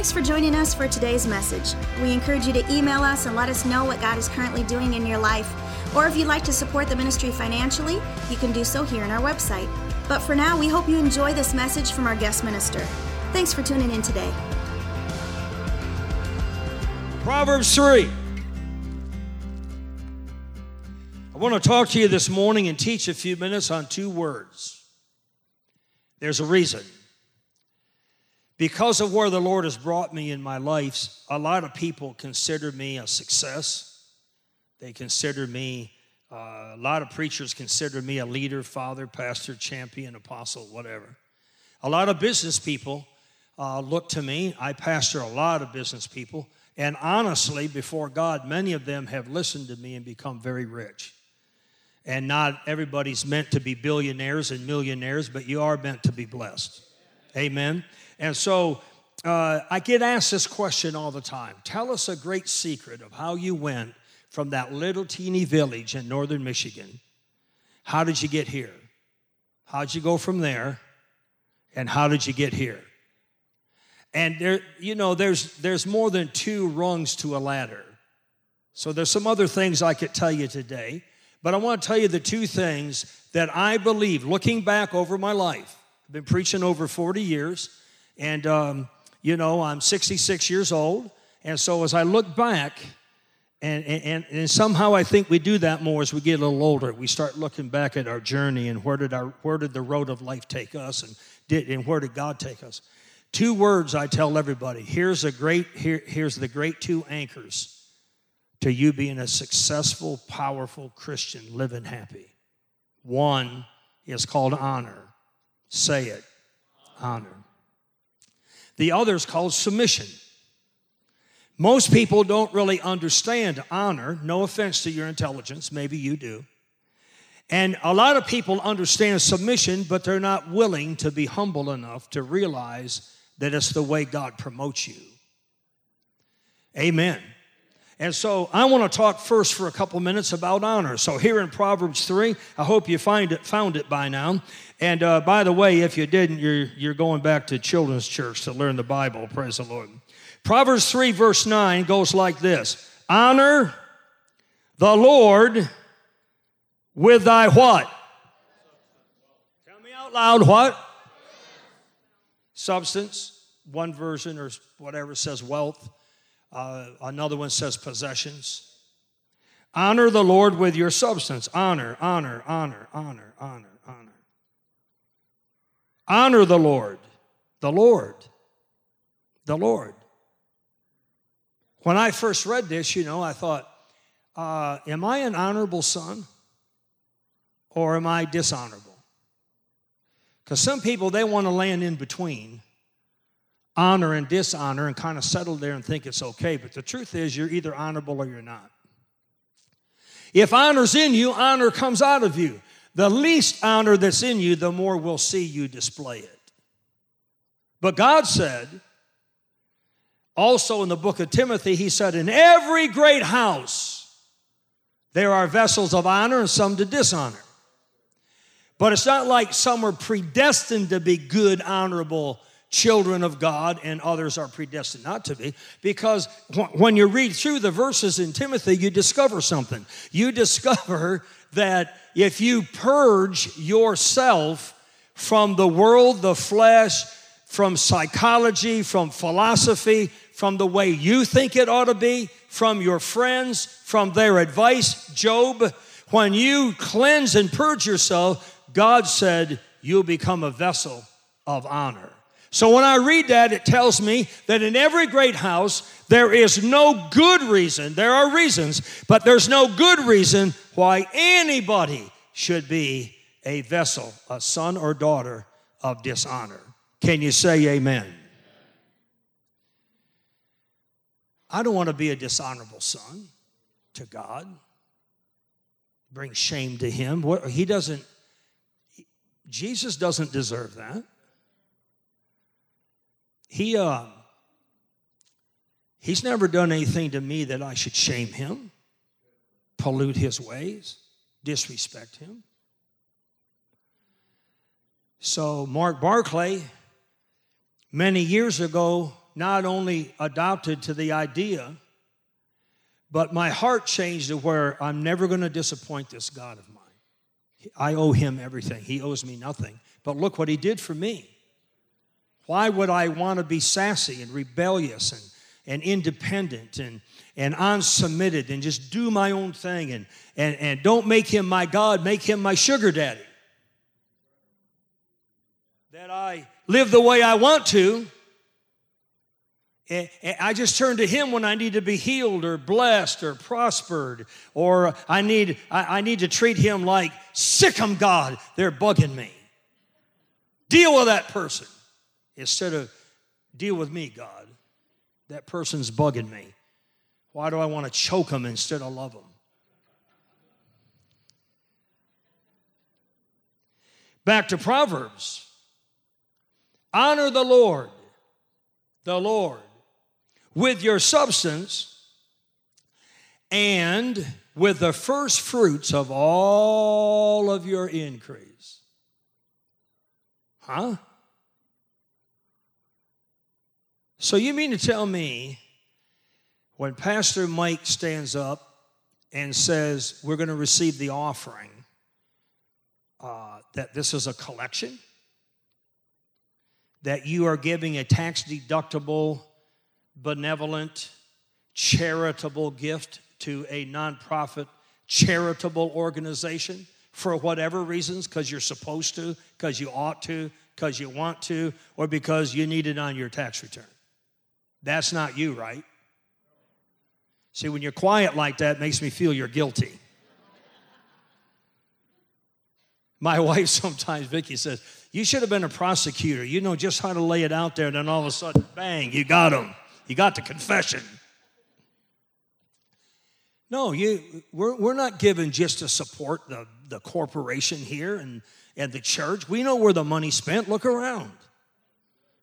Thanks for joining us for today's message. We encourage you to email us and let us know what God is currently doing in your life. Or if you'd like to support the ministry financially, you can do so here on our website. But for now, we hope you enjoy this message from our guest minister. Thanks for tuning in today. Proverbs 3. I want to talk to you this morning and teach a few minutes on two words. There's a reason. Because of where the Lord has brought me in my life, a lot of people consider me a success. They consider me, uh, a lot of preachers consider me a leader, father, pastor, champion, apostle, whatever. A lot of business people uh, look to me. I pastor a lot of business people. And honestly, before God, many of them have listened to me and become very rich. And not everybody's meant to be billionaires and millionaires, but you are meant to be blessed. Amen. And so uh, I get asked this question all the time Tell us a great secret of how you went from that little teeny village in northern Michigan. How did you get here? How'd you go from there? And how did you get here? And there, you know, there's there's more than two rungs to a ladder. So there's some other things I could tell you today, but I want to tell you the two things that I believe, looking back over my life. I've been preaching over 40 years. And, um, you know, I'm 66 years old. And so as I look back, and, and, and somehow I think we do that more as we get a little older. We start looking back at our journey and where did, our, where did the road of life take us and, did, and where did God take us. Two words I tell everybody. Here's, a great, here, here's the great two anchors to you being a successful, powerful Christian, living happy. One is called honor. Say it honor. The other is called submission. Most people don't really understand honor. No offense to your intelligence, maybe you do. And a lot of people understand submission, but they're not willing to be humble enough to realize that it's the way God promotes you. Amen. And so I want to talk first for a couple minutes about honor. So here in Proverbs 3, I hope you find it, found it by now. And uh, by the way, if you didn't, you're, you're going back to children's church to learn the Bible. Praise the Lord. Proverbs 3, verse 9 goes like this Honor the Lord with thy what? Tell me out loud what? Substance. One version or whatever says wealth. Uh, another one says possessions. Honor the Lord with your substance. Honor, honor, honor, honor, honor, honor. Honor the Lord, the Lord, the Lord. When I first read this, you know, I thought, uh, am I an honorable son or am I dishonorable? Because some people, they want to land in between honor and dishonor and kind of settle there and think it's okay. But the truth is, you're either honorable or you're not. If honor's in you, honor comes out of you. The least honor that's in you, the more we'll see you display it. But God said, also in the book of Timothy, he said, In every great house, there are vessels of honor and some to dishonor. But it's not like some are predestined to be good, honorable children of God and others are predestined not to be. Because when you read through the verses in Timothy, you discover something. You discover that if you purge yourself from the world, the flesh, from psychology, from philosophy, from the way you think it ought to be, from your friends, from their advice, Job, when you cleanse and purge yourself, God said, you'll become a vessel of honor. So when I read that, it tells me that in every great house, there is no good reason. There are reasons, but there's no good reason why anybody should be a vessel, a son or daughter of dishonor. Can you say amen? I don't want to be a dishonorable son to God. Bring shame to him. He doesn't, Jesus doesn't deserve that he uh, he's never done anything to me that I should shame him, pollute his ways, disrespect him. So Mark Barclay, many years ago, not only adopted to the idea, but my heart changed to where I'm never going to disappoint this God of mine. I owe him everything, he owes me nothing. But look what he did for me. Why would I want to be sassy and rebellious and, and independent and, and unsubmitted and just do my own thing and, and, and don't make him my God, make him my sugar daddy? That I live the way I want to I just turn to Him when I need to be healed or blessed or prospered, or I need, I need to treat Him like, sick 'em, God, they're bugging me. Deal with that person instead of deal with me, God. That person's bugging me. Why do I want to choke them instead of love them? Back to Proverbs. Honor the Lord, the Lord with your substance and with the first fruits of all of your increase. Huh? So you mean to tell me when Pastor Mike stands up and says, We're going to receive the offering, uh, that this is a collection? That you are giving a tax deductible benevolent, charitable gift to a nonprofit charitable organization for whatever reasons, because you're supposed to, because you ought to, because you want to, or because you need it on your tax return. That's not you, right? See, when you're quiet like that, makes me feel you're guilty. My wife sometimes, Vicky says, You should have been a prosecutor. You know just how to lay it out there, and then all of a sudden, bang, you got him. You got the confession. No, you, we're, we're not given just to support the, the corporation here and, and the church. We know where the money's spent. Look around.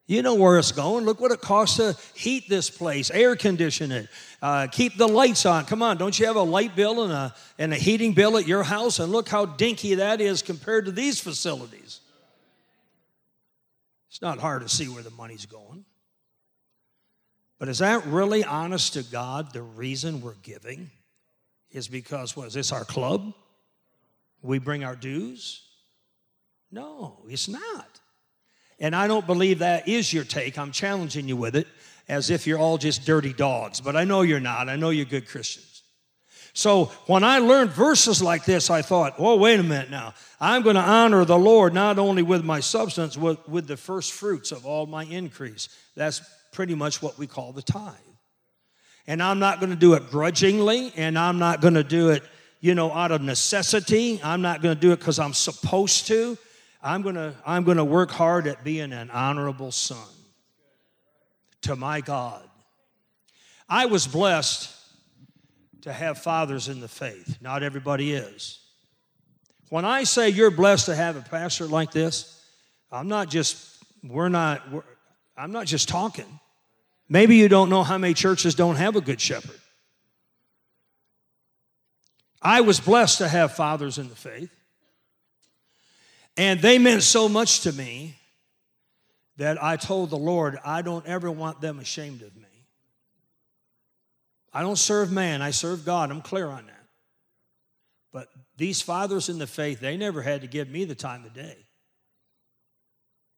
You know where it's going. Look what it costs to heat this place, air condition it, uh, keep the lights on. Come on, don't you have a light bill and a, and a heating bill at your house? And look how dinky that is compared to these facilities. It's not hard to see where the money's going. But is that really honest to God? The reason we're giving is because, what is this, our club? We bring our dues? No, it's not. And I don't believe that is your take. I'm challenging you with it as if you're all just dirty dogs, but I know you're not. I know you're good Christians. So when I learned verses like this, I thought, oh, wait a minute now. I'm going to honor the Lord not only with my substance, but with the first fruits of all my increase. That's pretty much what we call the tithe. And I'm not going to do it grudgingly, and I'm not going to do it, you know, out of necessity. I'm not going to do it because I'm supposed to. I'm going to I'm going to work hard at being an honorable son to my God. I was blessed to have fathers in the faith. Not everybody is. When I say you're blessed to have a pastor like this, I'm not just we're not we're, I'm not just talking. Maybe you don't know how many churches don't have a good shepherd. I was blessed to have fathers in the faith, and they meant so much to me that I told the Lord, I don't ever want them ashamed of me. I don't serve man, I serve God. I'm clear on that. But these fathers in the faith, they never had to give me the time of day.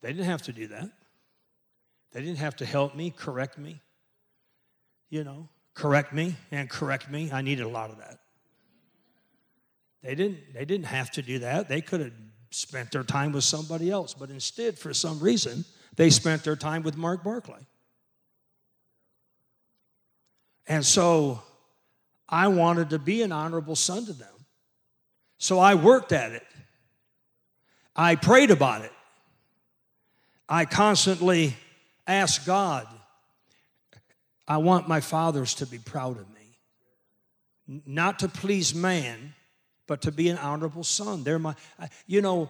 They didn't have to do that. They didn't have to help me, correct me, you know, correct me and correct me. I needed a lot of that. They didn't, they didn't have to do that. They could have spent their time with somebody else, but instead, for some reason, they spent their time with Mark Barclay. And so I wanted to be an honorable son to them. So I worked at it. I prayed about it. I constantly asked God, I want my fathers to be proud of me. Not to please man, but to be an honorable son. They're my, you know,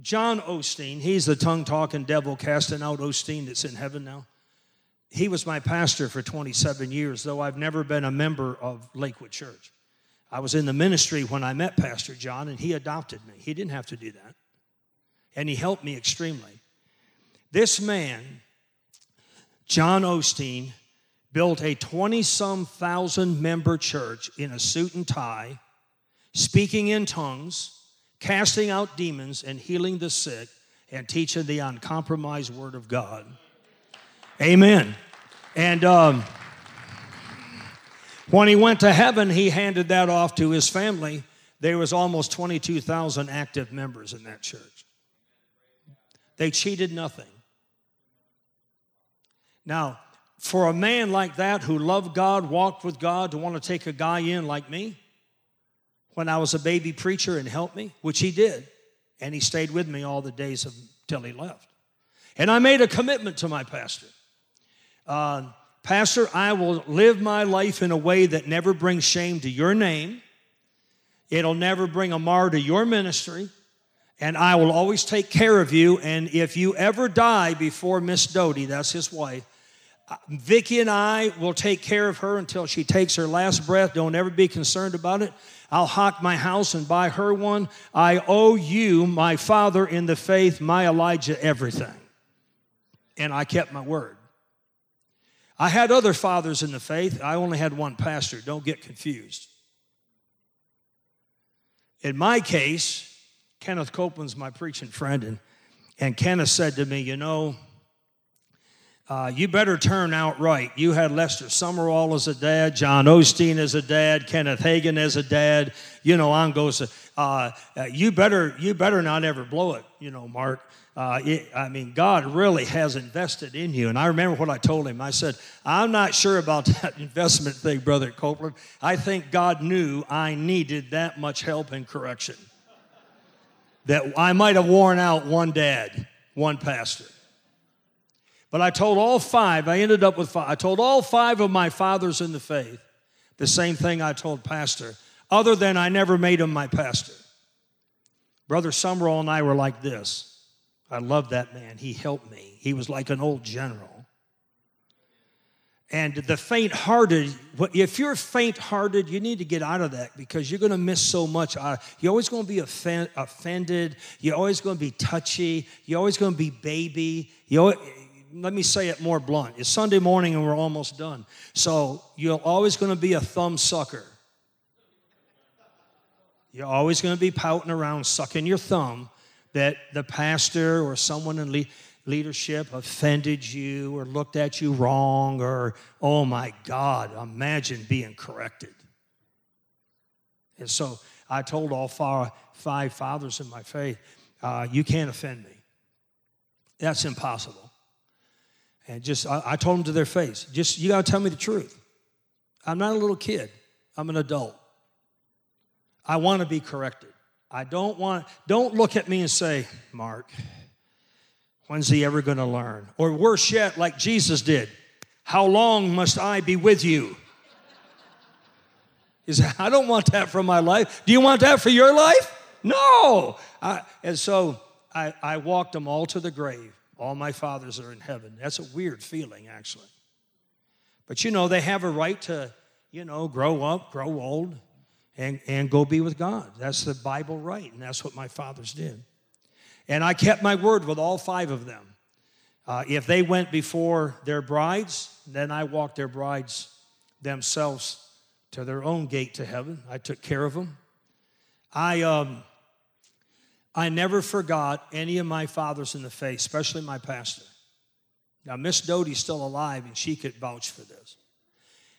John Osteen, he's the tongue talking devil casting out Osteen that's in heaven now. He was my pastor for 27 years, though I've never been a member of Lakewood Church. I was in the ministry when I met Pastor John, and he adopted me. He didn't have to do that. And he helped me extremely. This man John Osteen built a 20 some thousand member church in a suit and tie, speaking in tongues, casting out demons, and healing the sick, and teaching the uncompromised Word of God. Amen. And um, when he went to heaven, he handed that off to his family. There was almost 22,000 active members in that church. They cheated nothing. Now, for a man like that who loved God, walked with God, to want to take a guy in like me when I was a baby preacher and help me, which he did, and he stayed with me all the days until he left. And I made a commitment to my pastor. Uh, pastor, I will live my life in a way that never brings shame to your name. It'll never bring a mar to your ministry. And I will always take care of you. And if you ever die before Miss Dodie, that's his wife, Vicki and I will take care of her until she takes her last breath. Don't ever be concerned about it. I'll hawk my house and buy her one. I owe you, my father in the faith, my Elijah, everything. And I kept my word. I had other fathers in the faith. I only had one pastor. Don't get confused. In my case, Kenneth Copeland's my preaching friend, and, and Kenneth said to me, You know, uh, you better turn out right. You had Lester Sumrall as a dad, John Osteen as a dad, Kenneth Hagin as a dad. You know, on goes. Uh, uh, you better, you better not ever blow it. You know, Mark. Uh, it, I mean, God really has invested in you. And I remember what I told him. I said, I'm not sure about that investment thing, Brother Copeland. I think God knew I needed that much help and correction. That I might have worn out one dad, one pastor. But I told all five, I ended up with five. I told all five of my fathers in the faith the same thing I told Pastor, other than I never made him my pastor. Brother Sumrall and I were like this. I love that man. He helped me. He was like an old general. And the faint hearted, if you're faint hearted, you need to get out of that because you're going to miss so much. You're always going to be offended. You're always going to be touchy. You're always going to be baby. You let me say it more blunt. It's Sunday morning and we're almost done. So you're always going to be a thumb sucker. You're always going to be pouting around, sucking your thumb that the pastor or someone in le- leadership offended you or looked at you wrong or, oh my God, imagine being corrected. And so I told all five, fathers in my faith, uh, you can't offend me. That's impossible. And just, I, I told them to their face, just, you got to tell me the truth. I'm not a little kid, I'm an adult. I want to be corrected. I don't want, don't look at me and say, Mark, when's he ever going to learn? Or worse yet, like Jesus did, how long must I be with you? He said, I don't want that for my life. Do you want that for your life? No. I, and so I, I walked them all to the grave. All my fathers are in heaven. That's a weird feeling, actually. But you know, they have a right to, you know, grow up, grow old, and, and go be with God. That's the Bible right, and that's what my fathers did. And I kept my word with all five of them. Uh, if they went before their brides, then I walked their brides themselves to their own gate to heaven. I took care of them. I, um, I never forgot any of my fathers in the faith, especially my pastor. Now, Miss Dodie's still alive, and she could vouch for this.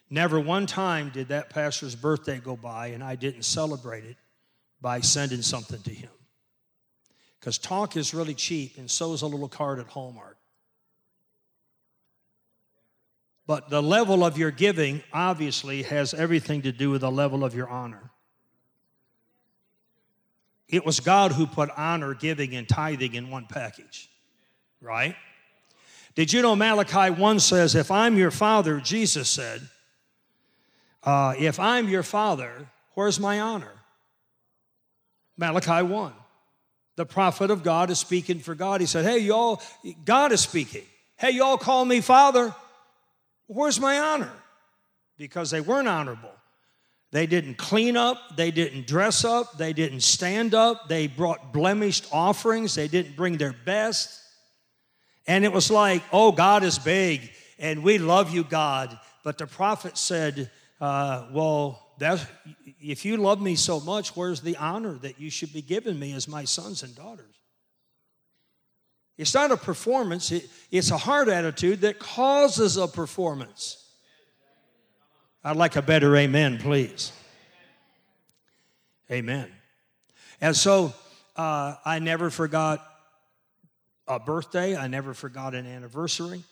Never one time did that pastor's birthday go by and I didn't celebrate it by sending something to him. Because talk is really cheap, and so is a little card at Hallmark. But the level of your giving obviously has everything to do with the level of your honor. It was God who put honor, giving, and tithing in one package, right? Did you know Malachi 1 says, If I'm your father, Jesus said, uh, If I'm your father, where's my honor? Malachi 1. The prophet of God is speaking for God. He said, Hey, y'all, God is speaking. Hey, y'all call me father. Where's my honor? Because they weren't honorable. They didn't clean up, they didn't dress up, they didn't stand up, they brought blemished offerings, they didn't bring their best. And it was like, oh, God is big. and we love you, God. But the prophet said, uh, Well, if you love me so much, where's the honor that you should be giving me as my sons and daughters? It's not a performance, it, it's a heart attitude that causes a performance. I'd like a better amen, please. Amen. And so uh, I never forgot a birthday, I never forgot an anniversary.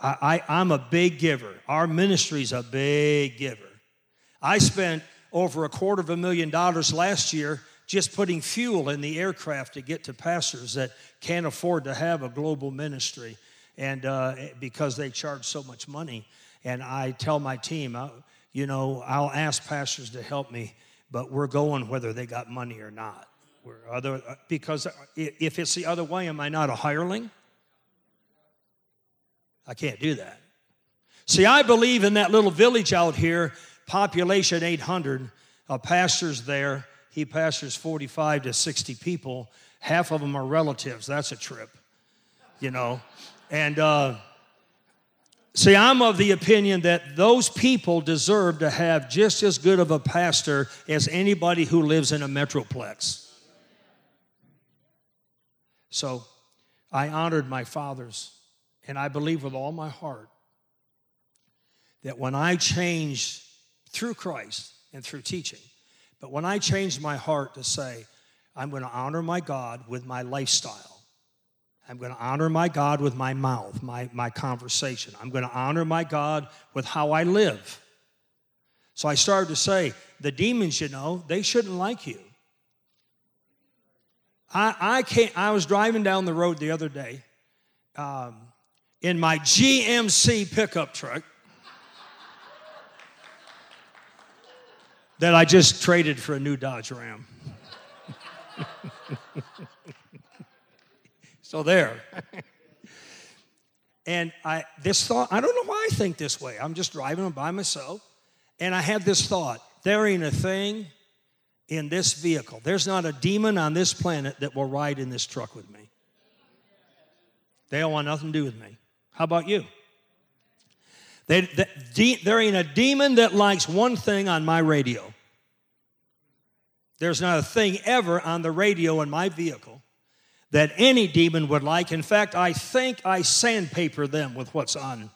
I, I, I'm a big giver. Our ministry's a big giver. I spent over a quarter of a million dollars last year just putting fuel in the aircraft to get to pastors that can't afford to have a global ministry and uh, because they charge so much money and i tell my team I, you know i'll ask pastors to help me but we're going whether they got money or not we're other, because if it's the other way am i not a hireling i can't do that see i believe in that little village out here population 800 uh, pastors there he pastors 45 to 60 people. Half of them are relatives. That's a trip, you know. And uh, see, I'm of the opinion that those people deserve to have just as good of a pastor as anybody who lives in a metroplex. So I honored my fathers, and I believe with all my heart that when I changed through Christ and through teaching, but when I changed my heart to say, I'm going to honor my God with my lifestyle, I'm going to honor my God with my mouth, my, my conversation, I'm going to honor my God with how I live. So I started to say, the demons, you know, they shouldn't like you. I, I, can't, I was driving down the road the other day um, in my GMC pickup truck. that I just traded for a new Dodge Ram. so there. and I this thought, I don't know why I think this way. I'm just driving by myself, and I had this thought: there ain't a thing in this vehicle. There's not a demon on this planet that will ride in this truck with me. They don't want nothing to do with me. How about you? They, they, there ain't a demon that likes one thing on my radio. There's not a thing ever on the radio in my vehicle that any demon would like. In fact, I think I sandpaper them with what's on.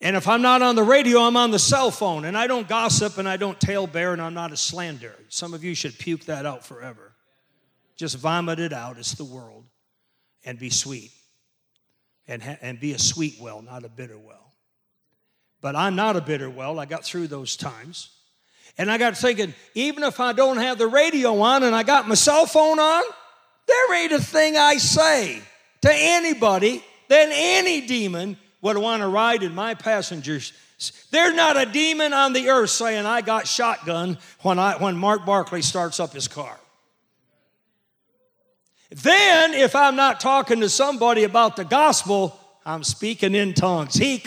And if I'm not on the radio, I'm on the cell phone. And I don't gossip and I don't tale bear and I'm not a slanderer. Some of you should puke that out forever. Just vomit it out. It's the world. And be sweet and, ha- and be a sweet well, not a bitter well. But I'm not a bitter well. I got through those times. And I got thinking, even if I don't have the radio on and I got my cell phone on, there ain't a thing I say to anybody that any demon would want to ride in my passengers. There's not a demon on the earth saying I got shotgun when, I, when Mark Barclay starts up his car. Then, if I'm not talking to somebody about the gospel, I'm speaking in tongues. Let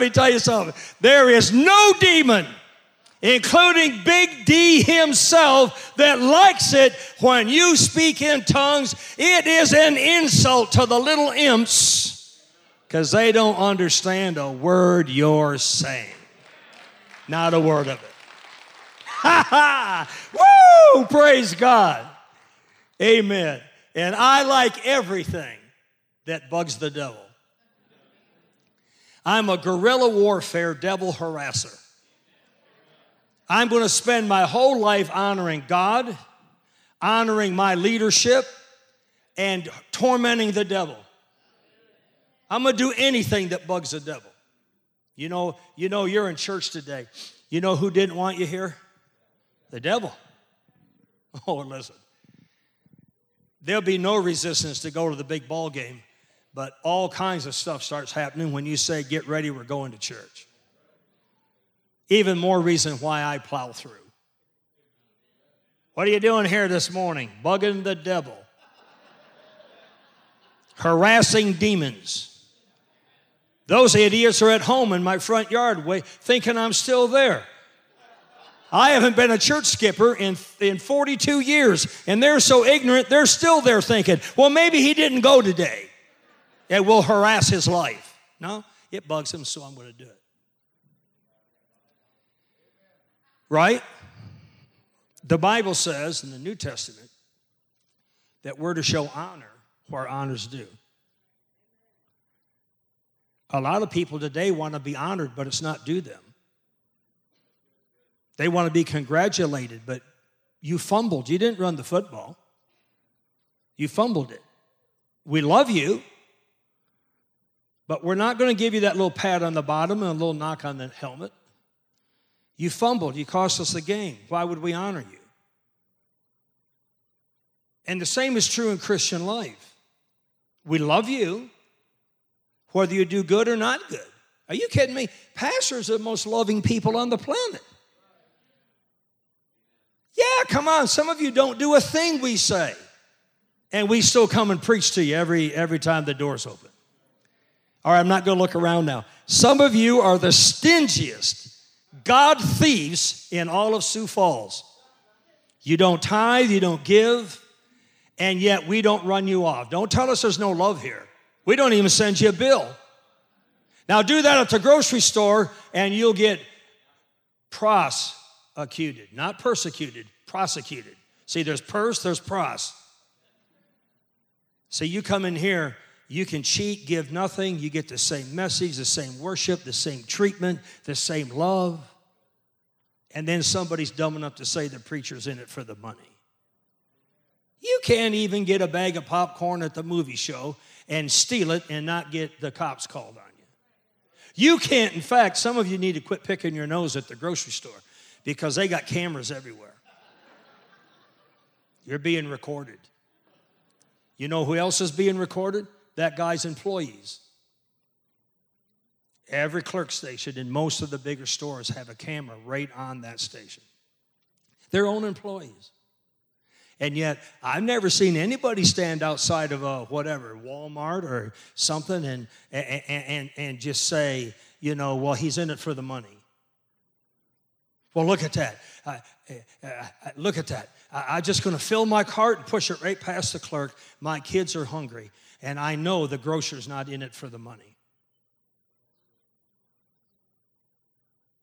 me tell you something. There is no demon, including Big D himself, that likes it when you speak in tongues. It is an insult to the little imps because they don't understand a word you're saying. Not a word of it. Ha ha! Woo! Praise God. Amen. And I like everything that bugs the devil. I'm a guerrilla warfare devil harasser. I'm going to spend my whole life honoring God, honoring my leadership, and tormenting the devil. I'm going to do anything that bugs the devil. You know, you know you're in church today. You know who didn't want you here? The devil. Oh, listen there'll be no resistance to go to the big ball game, but all kinds of stuff starts happening when you say, Get ready, we're going to church. Even more reason why I plow through. What are you doing here this morning? Bugging the devil, harassing demons. Those idiots are at home in my front yard thinking I'm still there. I haven't been a church skipper in, in 42 years, and they're so ignorant, they're still there thinking, well, maybe he didn't go today. It will harass his life. No, it bugs him, so I'm going to do it. Right? The Bible says in the New Testament that we're to show honor where honor's due. A lot of people today want to be honored, but it's not due them. They want to be congratulated, but you fumbled. You didn't run the football, you fumbled it. We love you, but we're not going to give you that little pat on the bottom and a little knock on the helmet. You fumbled. You cost us the game. Why would we honor you? And the same is true in Christian life. We love you, whether you do good or not good. Are you kidding me? Pastors are the most loving people on the planet. Yeah, come on. Some of you don't do a thing we say. And we still come and preach to you every, every time the door's open. All right, I'm not going to look around now. Some of you are the stingiest God thieves in all of Sioux Falls. You don't tithe, you don't give, and yet we don't run you off. Don't tell us there's no love here. We don't even send you a bill. Now, do that at the grocery store, and you'll get prosecuted, not persecuted, prosecuted. See, there's purse, there's pros. See, you come in here you can cheat, give nothing. You get the same message, the same worship, the same treatment, the same love. And then somebody's dumb enough to say the preacher's in it for the money. You can't even get a bag of popcorn at the movie show and steal it and not get the cops called on you. You can't, in fact, some of you need to quit picking your nose at the grocery store because they got cameras everywhere. You're being recorded. You know who else is being recorded? That guy's employees. Every clerk station in most of the bigger stores have a camera right on that station. Their own employees. And yet, I've never seen anybody stand outside of a whatever, Walmart or something, and, and, and, and just say, you know, well, he's in it for the money. Well, look at that. Uh, uh, uh, look at that. I, I'm just going to fill my cart and push it right past the clerk. My kids are hungry and I know the grocer's not in it for the money.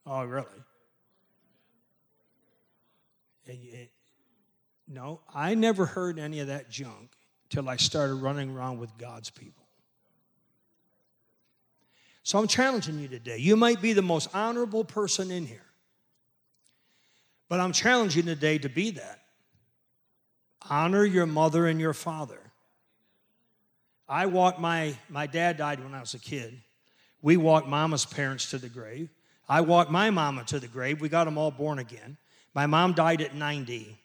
Oh, really? It, no, I never heard any of that junk till I started running around with God's people. So I'm challenging you today. You might be the most honorable person in here, but I'm challenging you today to be that. Honor your mother and your father. I walked my, my dad died when I was a kid. We walked mama's parents to the grave. I walked my mama to the grave. We got them all born again. My mom died at 90.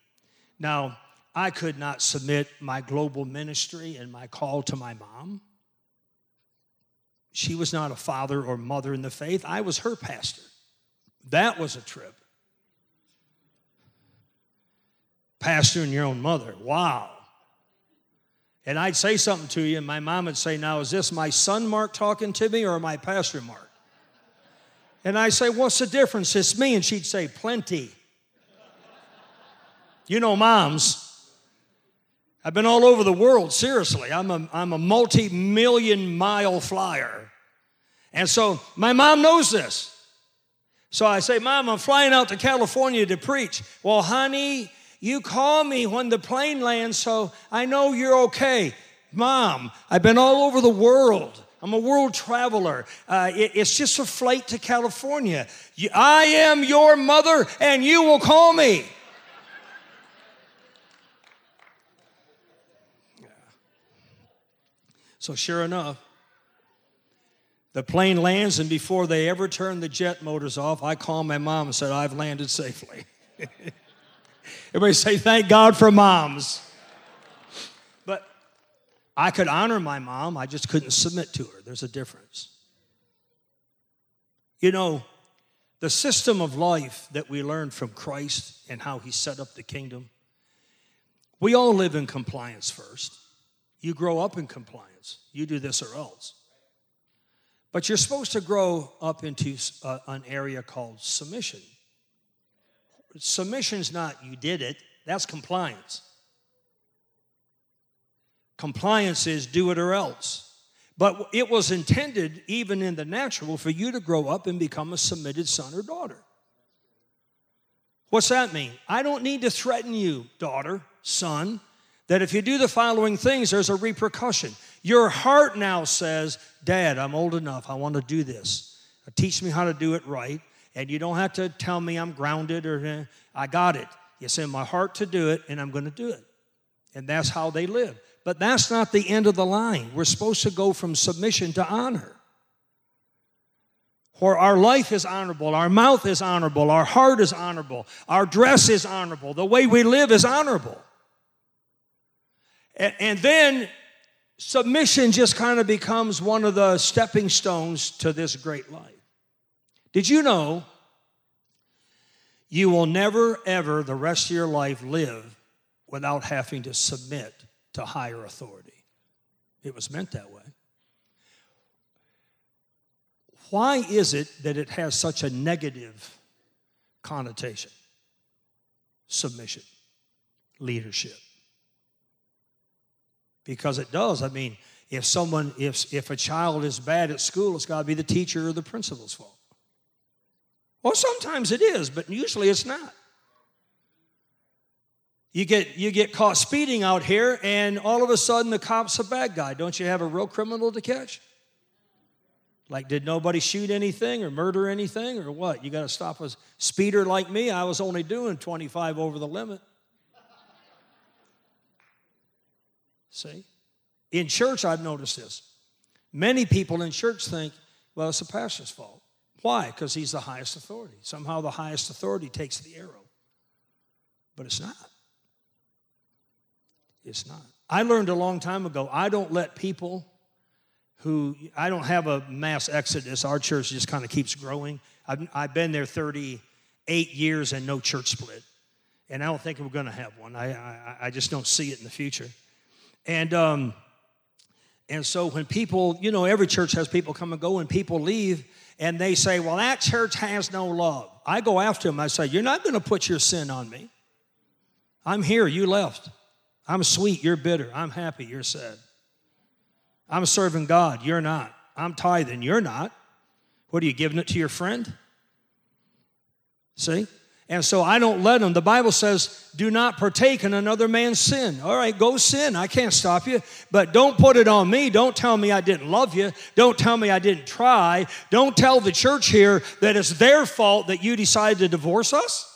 Now, I could not submit my global ministry and my call to my mom. She was not a father or mother in the faith, I was her pastor. That was a trip. Pastoring your own mother. Wow. And I'd say something to you, and my mom would say, Now, is this my son Mark talking to me or my pastor Mark? And I say, What's the difference? It's me. And she'd say, Plenty. You know, moms. I've been all over the world, seriously. I'm a, I'm a multi million mile flyer. And so my mom knows this. So I say, Mom, I'm flying out to California to preach. Well, honey, you call me when the plane lands, so I know you're okay. Mom, I've been all over the world. I'm a world traveler. Uh, it, it's just a flight to California. You, I am your mother, and you will call me. So, sure enough, the plane lands, and before they ever turn the jet motors off, I call my mom and said, I've landed safely. Everybody say, thank God for moms. But I could honor my mom, I just couldn't submit to her. There's a difference. You know, the system of life that we learned from Christ and how he set up the kingdom, we all live in compliance first. You grow up in compliance, you do this or else. But you're supposed to grow up into uh, an area called submission submission's not you did it, that's compliance. Compliance is do it or else. But it was intended, even in the natural, for you to grow up and become a submitted son or daughter. What's that mean? I don't need to threaten you, daughter, son, that if you do the following things, there's a repercussion. Your heart now says, Dad, I'm old enough. I want to do this. Teach me how to do it right. And you don't have to tell me I'm grounded or I got it. It's in my heart to do it, and I'm going to do it. And that's how they live. But that's not the end of the line. We're supposed to go from submission to honor. For our life is honorable, our mouth is honorable, our heart is honorable, our dress is honorable, the way we live is honorable. And then submission just kind of becomes one of the stepping stones to this great life. Did you know you will never, ever, the rest of your life, live without having to submit to higher authority? It was meant that way. Why is it that it has such a negative connotation? Submission, leadership. Because it does. I mean, if someone, if, if a child is bad at school, it's got to be the teacher or the principal's fault. Well, sometimes it is, but usually it's not. You get, you get caught speeding out here, and all of a sudden the cop's a bad guy. Don't you have a real criminal to catch? Like, did nobody shoot anything or murder anything or what? You got to stop a speeder like me. I was only doing 25 over the limit. See? In church, I've noticed this. Many people in church think, well, it's the pastor's fault. Why? Because he's the highest authority. Somehow the highest authority takes the arrow. But it's not. It's not. I learned a long time ago I don't let people who, I don't have a mass exodus. Our church just kind of keeps growing. I've, I've been there 38 years and no church split. And I don't think we're going to have one. I, I, I, just don't see it in the future. And, um, and so when people, you know, every church has people come and go, and people leave, and they say, Well, that church has no love. I go after them. I say, You're not going to put your sin on me. I'm here. You left. I'm sweet. You're bitter. I'm happy. You're sad. I'm serving God. You're not. I'm tithing. You're not. What are you giving it to your friend? See? And so I don't let them. The Bible says, do not partake in another man's sin. All right, go sin. I can't stop you. But don't put it on me. Don't tell me I didn't love you. Don't tell me I didn't try. Don't tell the church here that it's their fault that you decided to divorce us.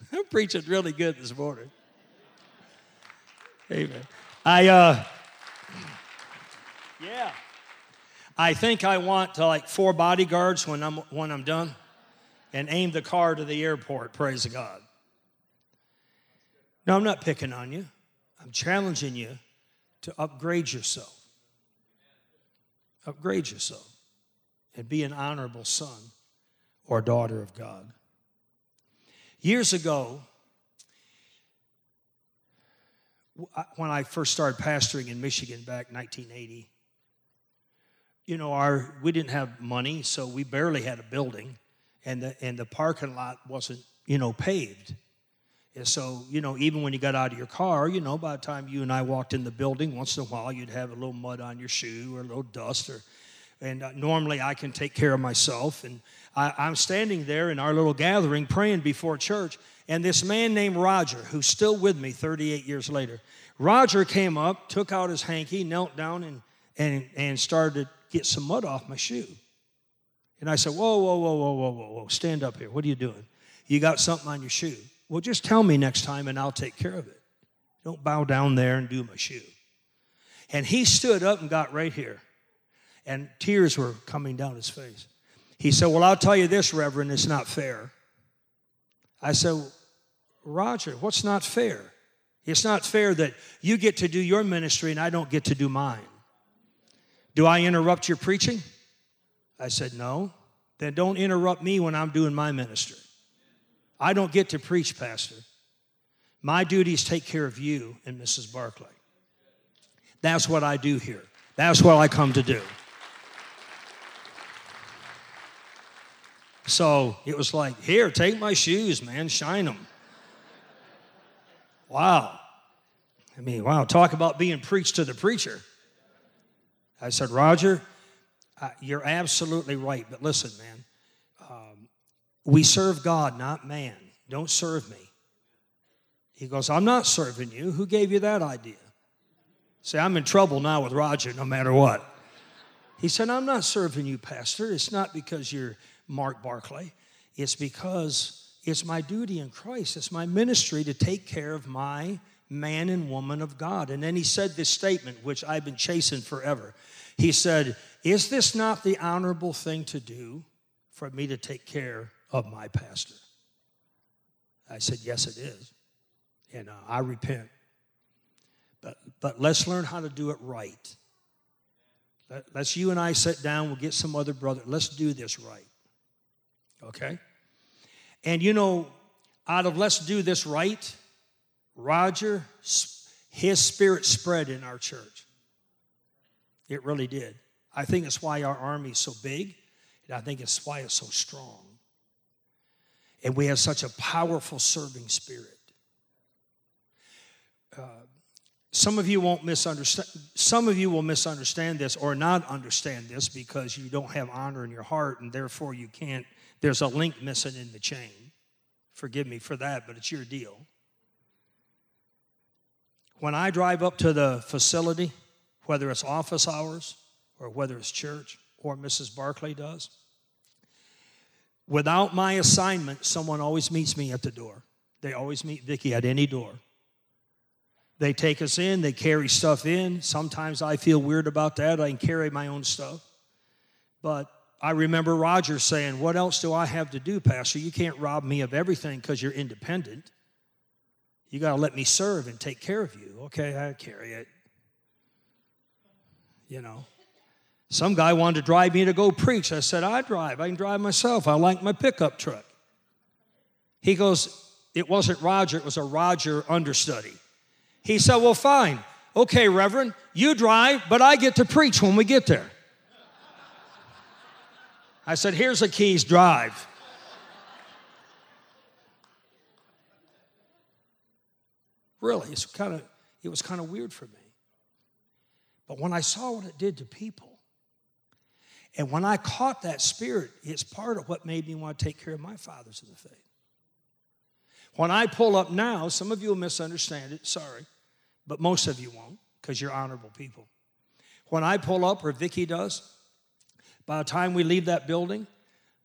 I'm preaching really good this morning. Amen. I, uh, yeah. I think I want uh, like four bodyguards when I'm, when I'm done and aim the car to the airport. Praise God. No, I'm not picking on you. I'm challenging you to upgrade yourself. Upgrade yourself and be an honorable son or daughter of God. Years ago, when I first started pastoring in Michigan back 1980, you know, our we didn't have money, so we barely had a building and the, and the parking lot wasn't, you know, paved. And so, you know, even when you got out of your car, you know, by the time you and I walked in the building, once in a while you'd have a little mud on your shoe or a little dust. Or, and uh, normally I can take care of myself. And I, I'm standing there in our little gathering praying before church. And this man named Roger, who's still with me 38 years later, Roger came up, took out his hanky, knelt down, and, and, and started to get some mud off my shoe. And I said, Whoa, whoa, whoa, whoa, whoa, whoa, whoa, stand up here. What are you doing? You got something on your shoe. Well, just tell me next time and I'll take care of it. Don't bow down there and do my shoe. And he stood up and got right here. And tears were coming down his face. He said, Well, I'll tell you this, Reverend, it's not fair. I said, Roger, what's not fair? It's not fair that you get to do your ministry and I don't get to do mine. Do I interrupt your preaching? I said, No. Then don't interrupt me when I'm doing my ministry. I don't get to preach, Pastor. My duty is take care of you and Mrs. Barclay. That's what I do here. That's what I come to do. So it was like, here, take my shoes, man, shine them. Wow. I mean, wow, talk about being preached to the preacher. I said, Roger, uh, you're absolutely right, but listen, man, um, we serve God, not man. Don't serve me. He goes, I'm not serving you. Who gave you that idea? Say, I'm in trouble now with Roger no matter what. He said, I'm not serving you, Pastor. It's not because you're Mark Barclay. It's because it's my duty in Christ. It's my ministry to take care of my man and woman of God. And then he said this statement, which I've been chasing forever. He said, Is this not the honorable thing to do for me to take care of my pastor? I said, Yes, it is. And uh, I repent. But, but let's learn how to do it right. Let, let's you and I sit down, we'll get some other brother. Let's do this right. Okay? And you know, out of let's do this right, Roger, his spirit spread in our church. It really did. I think it's why our army is so big, and I think it's why it's so strong. And we have such a powerful serving spirit. Uh, some of you won't misunderstand, some of you will misunderstand this or not understand this because you don't have honor in your heart, and therefore you can't, there's a link missing in the chain. Forgive me for that, but it's your deal. When I drive up to the facility, whether it's office hours or whether it's church or Mrs. Barclay does, without my assignment, someone always meets me at the door. They always meet Vicki at any door. They take us in, they carry stuff in. Sometimes I feel weird about that. I can carry my own stuff. But I remember Roger saying, What else do I have to do, Pastor? You can't rob me of everything because you're independent. You got to let me serve and take care of you. Okay, I carry it. You know. Some guy wanted to drive me to go preach. I said, I drive. I can drive myself. I like my pickup truck. He goes, It wasn't Roger, it was a Roger understudy. He said, Well, fine. Okay, Reverend, you drive, but I get to preach when we get there. I said, Here's the keys, drive. Really, it's kind of, it was kind of weird for me. But when I saw what it did to people, and when I caught that spirit, it's part of what made me want to take care of my fathers of the faith. When I pull up now, some of you will misunderstand it, sorry but most of you won't because you're honorable people. When I pull up, or Vicki does, by the time we leave that building,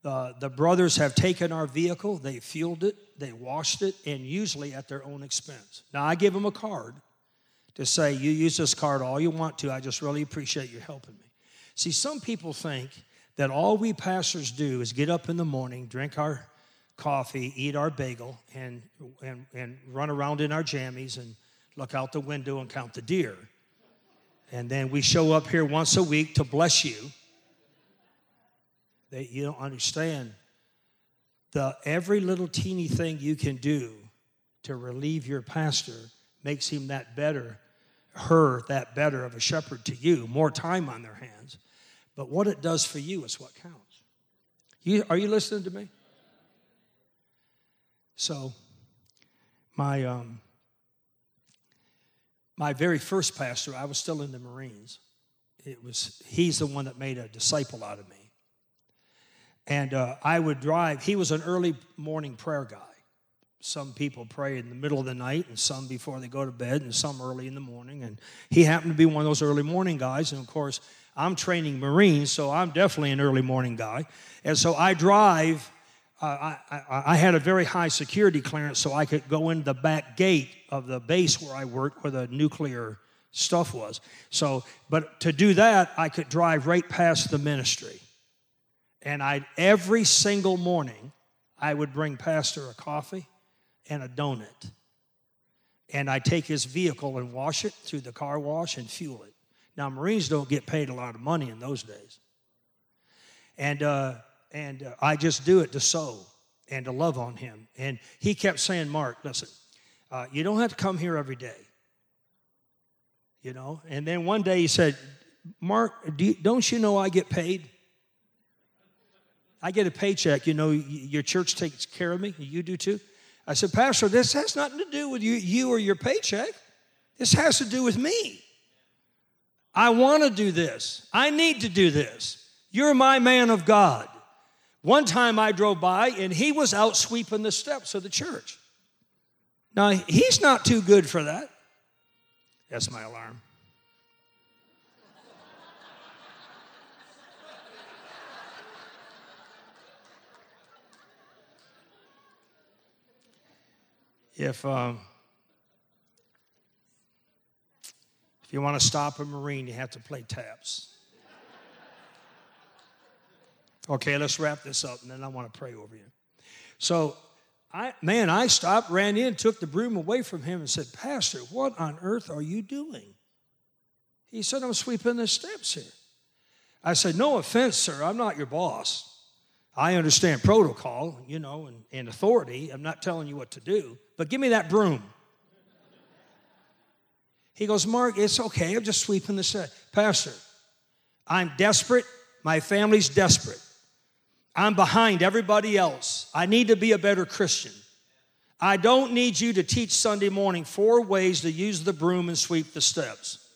uh, the brothers have taken our vehicle, they fueled it, they washed it, and usually at their own expense. Now, I give them a card to say, You use this card all you want to. I just really appreciate you helping me. See, some people think that all we pastors do is get up in the morning, drink our coffee, eat our bagel, and, and, and run around in our jammies and look out the window and count the deer. And then we show up here once a week to bless you. That you don't understand. The every little teeny thing you can do to relieve your pastor makes him that better, her that better of a shepherd to you, more time on their hands. But what it does for you is what counts. You, are you listening to me? So, my um, my very first pastor, I was still in the Marines. It was he's the one that made a disciple out of me. And uh, I would drive. He was an early morning prayer guy. Some people pray in the middle of the night, and some before they go to bed, and some early in the morning. And he happened to be one of those early morning guys. And of course, I'm training Marines, so I'm definitely an early morning guy. And so I drive uh, I, I, had a very high security clearance so I could go in the back gate of the base where I worked, where the nuclear stuff was. So, but to do that, I could drive right past the ministry. And I every single morning, I would bring Pastor a coffee and a donut. And I take his vehicle and wash it through the car wash and fuel it. Now, Marines don't get paid a lot of money in those days. And uh, and uh, I just do it to sow and to love on him. And he kept saying, Mark, listen, uh, you don't have to come here every day. You know? And then one day he said, Mark, do you, don't you know I get paid? I get a paycheck. You know, your church takes care of me. You do too. I said, Pastor, this has nothing to do with you, you or your paycheck. This has to do with me. I want to do this. I need to do this. You're my man of God. One time I drove by and he was out sweeping the steps of the church. Now, he's not too good for that. That's my alarm. If um, if you want to stop a Marine, you have to play taps. Okay, let's wrap this up, and then I want to pray over you. So, I man, I stopped, ran in, took the broom away from him, and said, "Pastor, what on earth are you doing?" He said, "I'm sweeping the steps here." I said, "No offense, sir. I'm not your boss. I understand protocol, you know, and, and authority. I'm not telling you what to do, but give me that broom." He goes, Mark, it's okay. I'm just sweeping the set. Uh, pastor, I'm desperate. My family's desperate. I'm behind everybody else. I need to be a better Christian. I don't need you to teach Sunday morning four ways to use the broom and sweep the steps.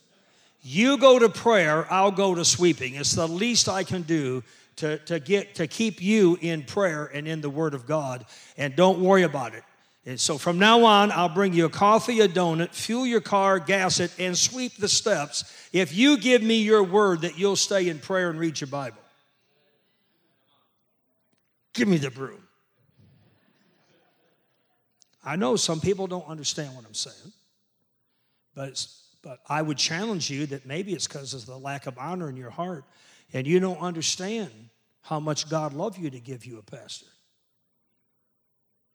You go to prayer, I'll go to sweeping. It's the least I can do to, to get to keep you in prayer and in the Word of God. And don't worry about it. And so from now on, I'll bring you a coffee, a donut, fuel your car, gas it, and sweep the steps if you give me your word that you'll stay in prayer and read your Bible. Give me the broom. I know some people don't understand what I'm saying, but, but I would challenge you that maybe it's because of the lack of honor in your heart and you don't understand how much God loved you to give you a pastor,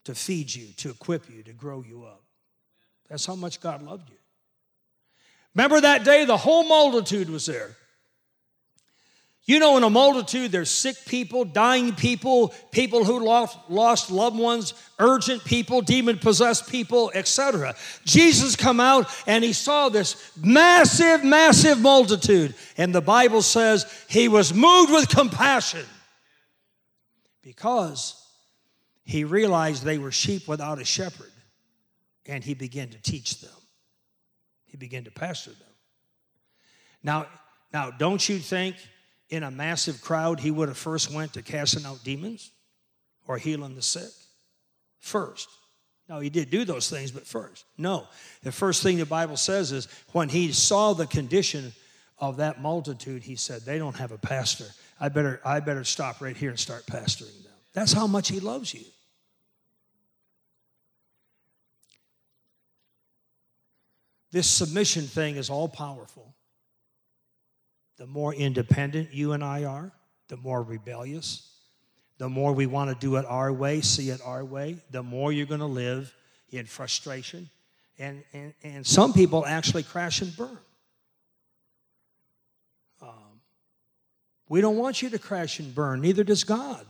to feed you, to equip you, to grow you up. That's how much God loved you. Remember that day, the whole multitude was there. You know, in a multitude, there's sick people, dying people, people who lost, lost loved ones, urgent people, demon possessed people, etc. Jesus come out and he saw this massive, massive multitude. And the Bible says he was moved with compassion because he realized they were sheep without a shepherd. And he began to teach them. He began to pastor them. Now, now don't you think in a massive crowd, he would have first went to casting out demons or healing the sick? First. No, he did do those things, but first. No. The first thing the Bible says is when he saw the condition of that multitude, he said, They don't have a pastor. I better, I better stop right here and start pastoring them. That's how much he loves you. This submission thing is all powerful the more independent you and I are, the more rebellious, the more we want to do it our way, see it our way, the more you're going to live in frustration. And, and, and some people actually crash and burn. Um, we don't want you to crash and burn, neither does God.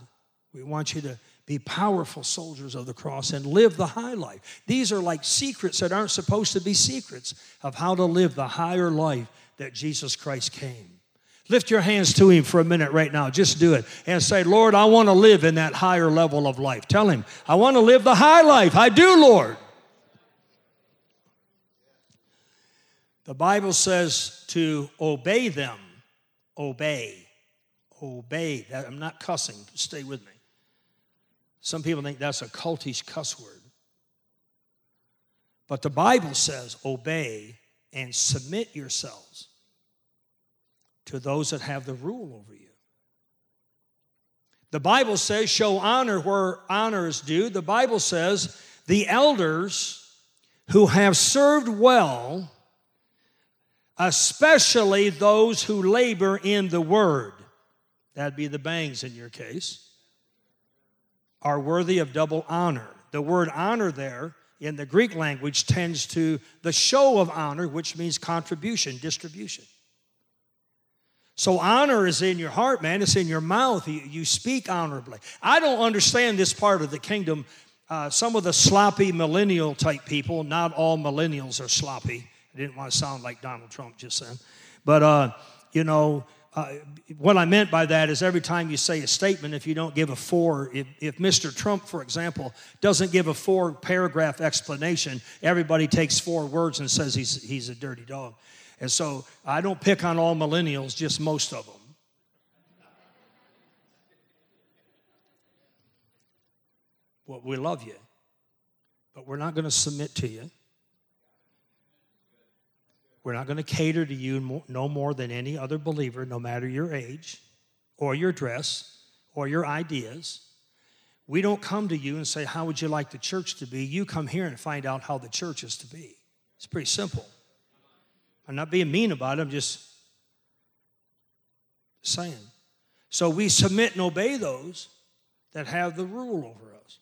We want you to be powerful soldiers of the cross and live the high life. These are like secrets that aren't supposed to be secrets of how to live the higher life that Jesus Christ came. Lift your hands to Him for a minute right now. Just do it. And say, Lord, I want to live in that higher level of life. Tell Him, I want to live the high life. I do, Lord. The Bible says to obey them. Obey. Obey. I'm not cussing. Stay with me. Some people think that's a cultish cuss word. But the Bible says obey and submit yourselves to those that have the rule over you. The Bible says, show honor where honor is due. The Bible says, the elders who have served well, especially those who labor in the word, that'd be the Bangs in your case, are worthy of double honor. The word honor there in the Greek language tends to the show of honor, which means contribution, distribution. So honor is in your heart, man. It's in your mouth. You, you speak honorably. I don't understand this part of the kingdom. Uh, some of the sloppy millennial type people, not all millennials are sloppy. I didn't want to sound like Donald Trump just then. But, uh, you know, uh, what I meant by that is every time you say a statement, if you don't give a four, if, if Mr. Trump, for example, doesn't give a four paragraph explanation, everybody takes four words and says he's, he's a dirty dog. And so I don't pick on all millennials, just most of them. Well, we love you, but we're not going to submit to you. We're not going to cater to you no more than any other believer, no matter your age or your dress or your ideas. We don't come to you and say, How would you like the church to be? You come here and find out how the church is to be. It's pretty simple. I'm not being mean about it, I'm just saying. So we submit and obey those that have the rule over us.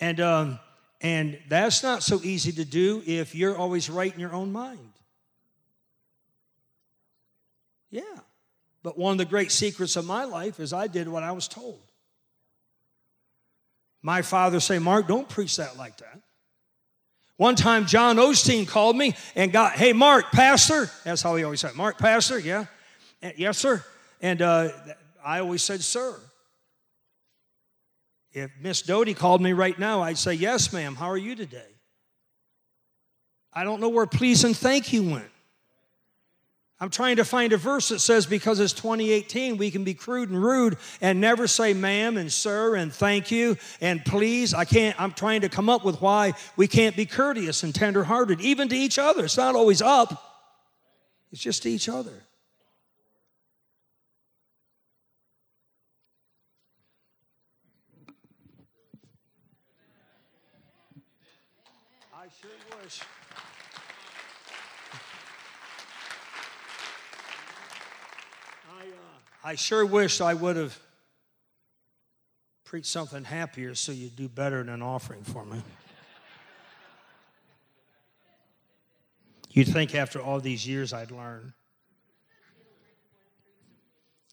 And, um, and that's not so easy to do if you're always right in your own mind. Yeah. But one of the great secrets of my life is I did what I was told. My father say, Mark, don't preach that like that. One time, John Osteen called me and got, hey, Mark, pastor. That's how he always said, Mark, pastor, yeah. Yes, sir. And uh, I always said, sir. If Miss Dodie called me right now, I'd say, yes, ma'am. How are you today? I don't know where please and thank you went. I'm trying to find a verse that says because it's 2018, we can be crude and rude and never say ma'am and sir and thank you and please. I can't, I'm trying to come up with why we can't be courteous and tenderhearted, even to each other. It's not always up, it's just to each other. I sure wish. Uh, I sure wish I would have preached something happier so you'd do better than an offering for me. You'd think after all these years I'd learn.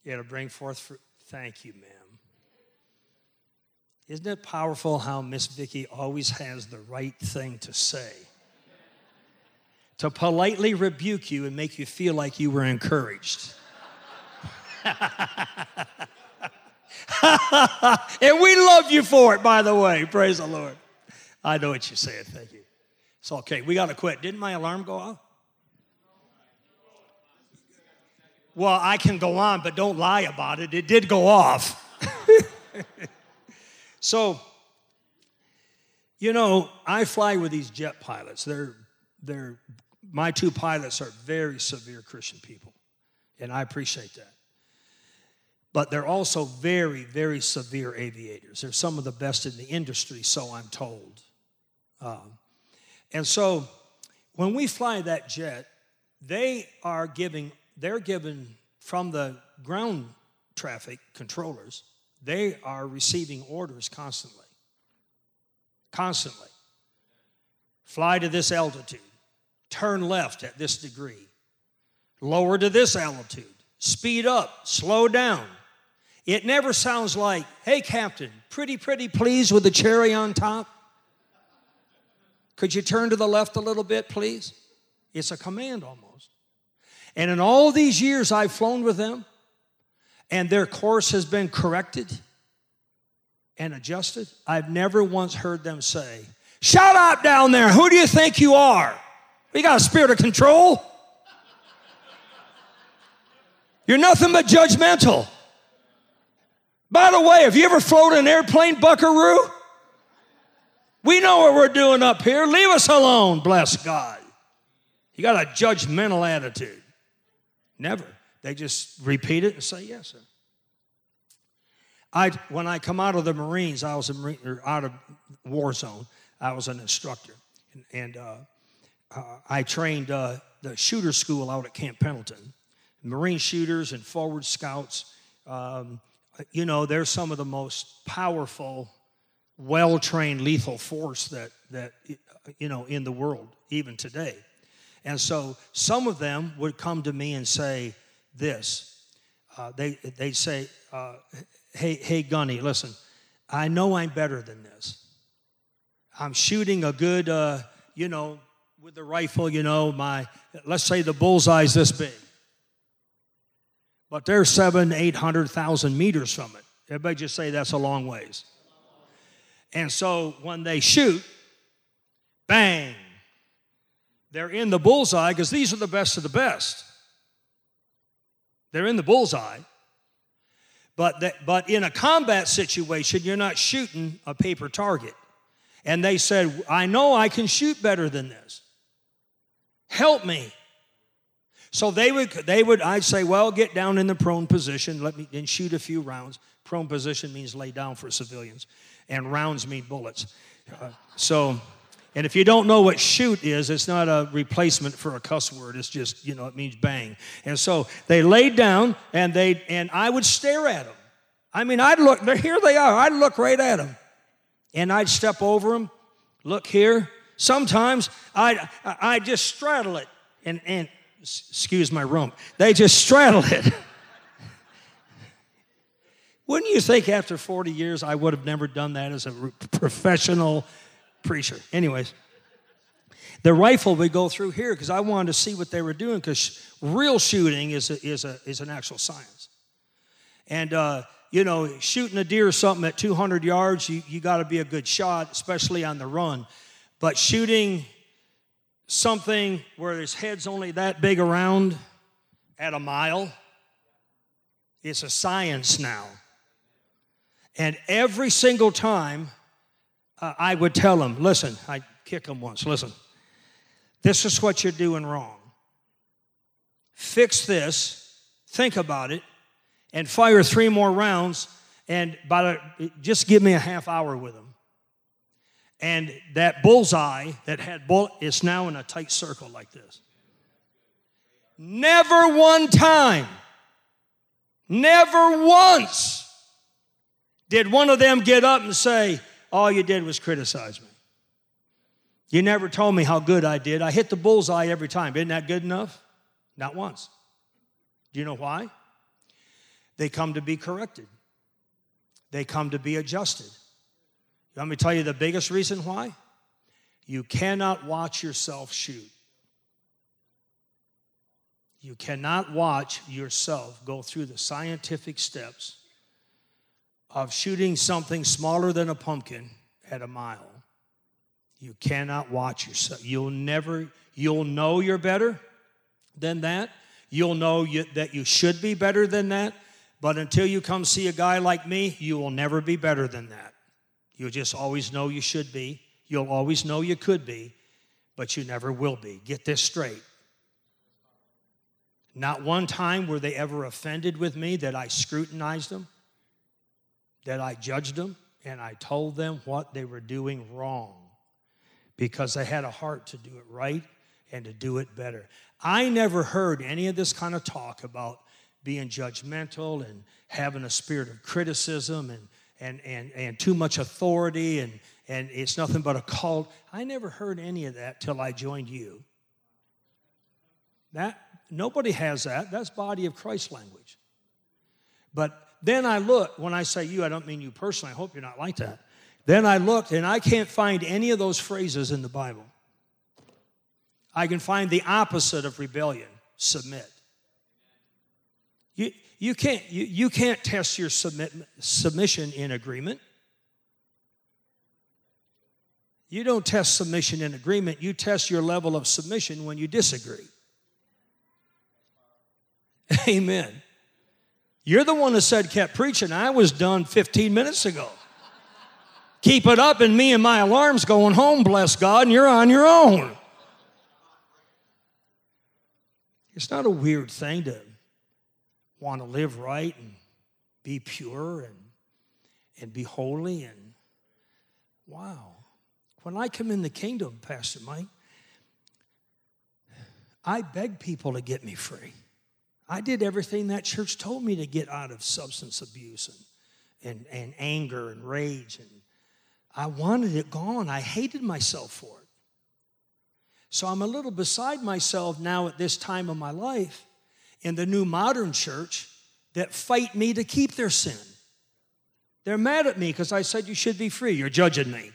Yeah, to bring forth fruit. Thank you, ma'am. Isn't it powerful how Miss Vicky always has the right thing to say? To politely rebuke you and make you feel like you were encouraged. and we love you for it, by the way. Praise the Lord. I know what you're saying. Thank you. It's okay. We got to quit. Didn't my alarm go off? Well, I can go on, but don't lie about it. It did go off. so, you know, I fly with these jet pilots. They're, they're, my two pilots are very severe Christian people, and I appreciate that but they're also very, very severe aviators. They're some of the best in the industry, so I'm told. Um, and so when we fly that jet, they are giving, they're given from the ground traffic controllers, they are receiving orders constantly. Constantly. Fly to this altitude, turn left at this degree, lower to this altitude, speed up, slow down, it never sounds like, hey, Captain, pretty, pretty please with the cherry on top. Could you turn to the left a little bit, please? It's a command almost. And in all these years I've flown with them, and their course has been corrected and adjusted, I've never once heard them say, Shut up down there. Who do you think you are? You got a spirit of control? You're nothing but judgmental. By the way, have you ever flown an airplane, buckaroo? We know what we're doing up here. Leave us alone, bless God. You got a judgmental attitude. Never. They just repeat it and say, yes, sir. I, when I come out of the Marines, I was a Marine, out of war zone. I was an instructor, and, and uh, uh, I trained uh, the shooter school out at Camp Pendleton. Marine shooters and forward scouts. Um, you know, they're some of the most powerful, well trained lethal force that, that, you know, in the world, even today. And so some of them would come to me and say this. Uh, they, they'd say, uh, hey, hey, Gunny, listen, I know I'm better than this. I'm shooting a good, uh, you know, with the rifle, you know, my, let's say the bullseye's this big but they're seven, eight hundred thousand meters from it. Everybody just say that's a long ways. And so when they shoot, bang, they're in the bullseye because these are the best of the best. They're in the bullseye. But, that, but in a combat situation, you're not shooting a paper target. And they said, I know I can shoot better than this. Help me. So they would, they would, I'd say, well, get down in the prone position, let me, and shoot a few rounds. Prone position means lay down for civilians, and rounds mean bullets. Uh, so, and if you don't know what shoot is, it's not a replacement for a cuss word. It's just, you know, it means bang. And so they laid down and they and I would stare at them. I mean, I'd look, here they are. I'd look right at them. And I'd step over them, look here. Sometimes I'd, I'd just straddle it and, and excuse my rump, they just straddle it. Wouldn't you think after 40 years I would have never done that as a professional preacher? Anyways, the rifle would go through here because I wanted to see what they were doing because real shooting is, a, is, a, is an actual science. And, uh, you know, shooting a deer or something at 200 yards, you, you got to be a good shot, especially on the run. But shooting something where his head's only that big around at a mile, it's a science now. And every single time uh, I would tell him, listen, I kick him once, listen, this is what you're doing wrong. Fix this, think about it, and fire three more rounds, and by the, just give me a half hour with him. And that bullseye that had bullet is now in a tight circle like this. Never one time, never once did one of them get up and say, All you did was criticize me. You never told me how good I did. I hit the bullseye every time. Isn't that good enough? Not once. Do you know why? They come to be corrected, they come to be adjusted. Let me tell you the biggest reason why? You cannot watch yourself shoot. You cannot watch yourself go through the scientific steps of shooting something smaller than a pumpkin at a mile. You cannot watch yourself. You'll never, you'll know you're better than that. You'll know you, that you should be better than that. But until you come see a guy like me, you will never be better than that. You'll just always know you should be. You'll always know you could be, but you never will be. Get this straight. Not one time were they ever offended with me that I scrutinized them, that I judged them, and I told them what they were doing wrong because I had a heart to do it right and to do it better. I never heard any of this kind of talk about being judgmental and having a spirit of criticism and and, and, and too much authority and, and it's nothing but a cult. I never heard any of that till I joined you. That nobody has that. That's body of Christ language. But then I look, when I say you, I don't mean you personally. I hope you're not like that. Then I looked and I can't find any of those phrases in the Bible. I can find the opposite of rebellion submit. You, you can't, you, you can't test your submit, submission in agreement. You don't test submission in agreement, you test your level of submission when you disagree. Amen. You're the one that said, kept preaching. I was done 15 minutes ago. Keep it up, and me and my alarm's going home, bless God, and you're on your own. It's not a weird thing to want to live right and be pure and, and be holy. And wow. When I come in the kingdom, Pastor Mike, I beg people to get me free. I did everything that church told me to get out of substance abuse and, and, and anger and rage. And I wanted it gone. I hated myself for it. So I'm a little beside myself now at this time of my life in the new modern church that fight me to keep their sin. They're mad at me because I said you should be free. You're judging me.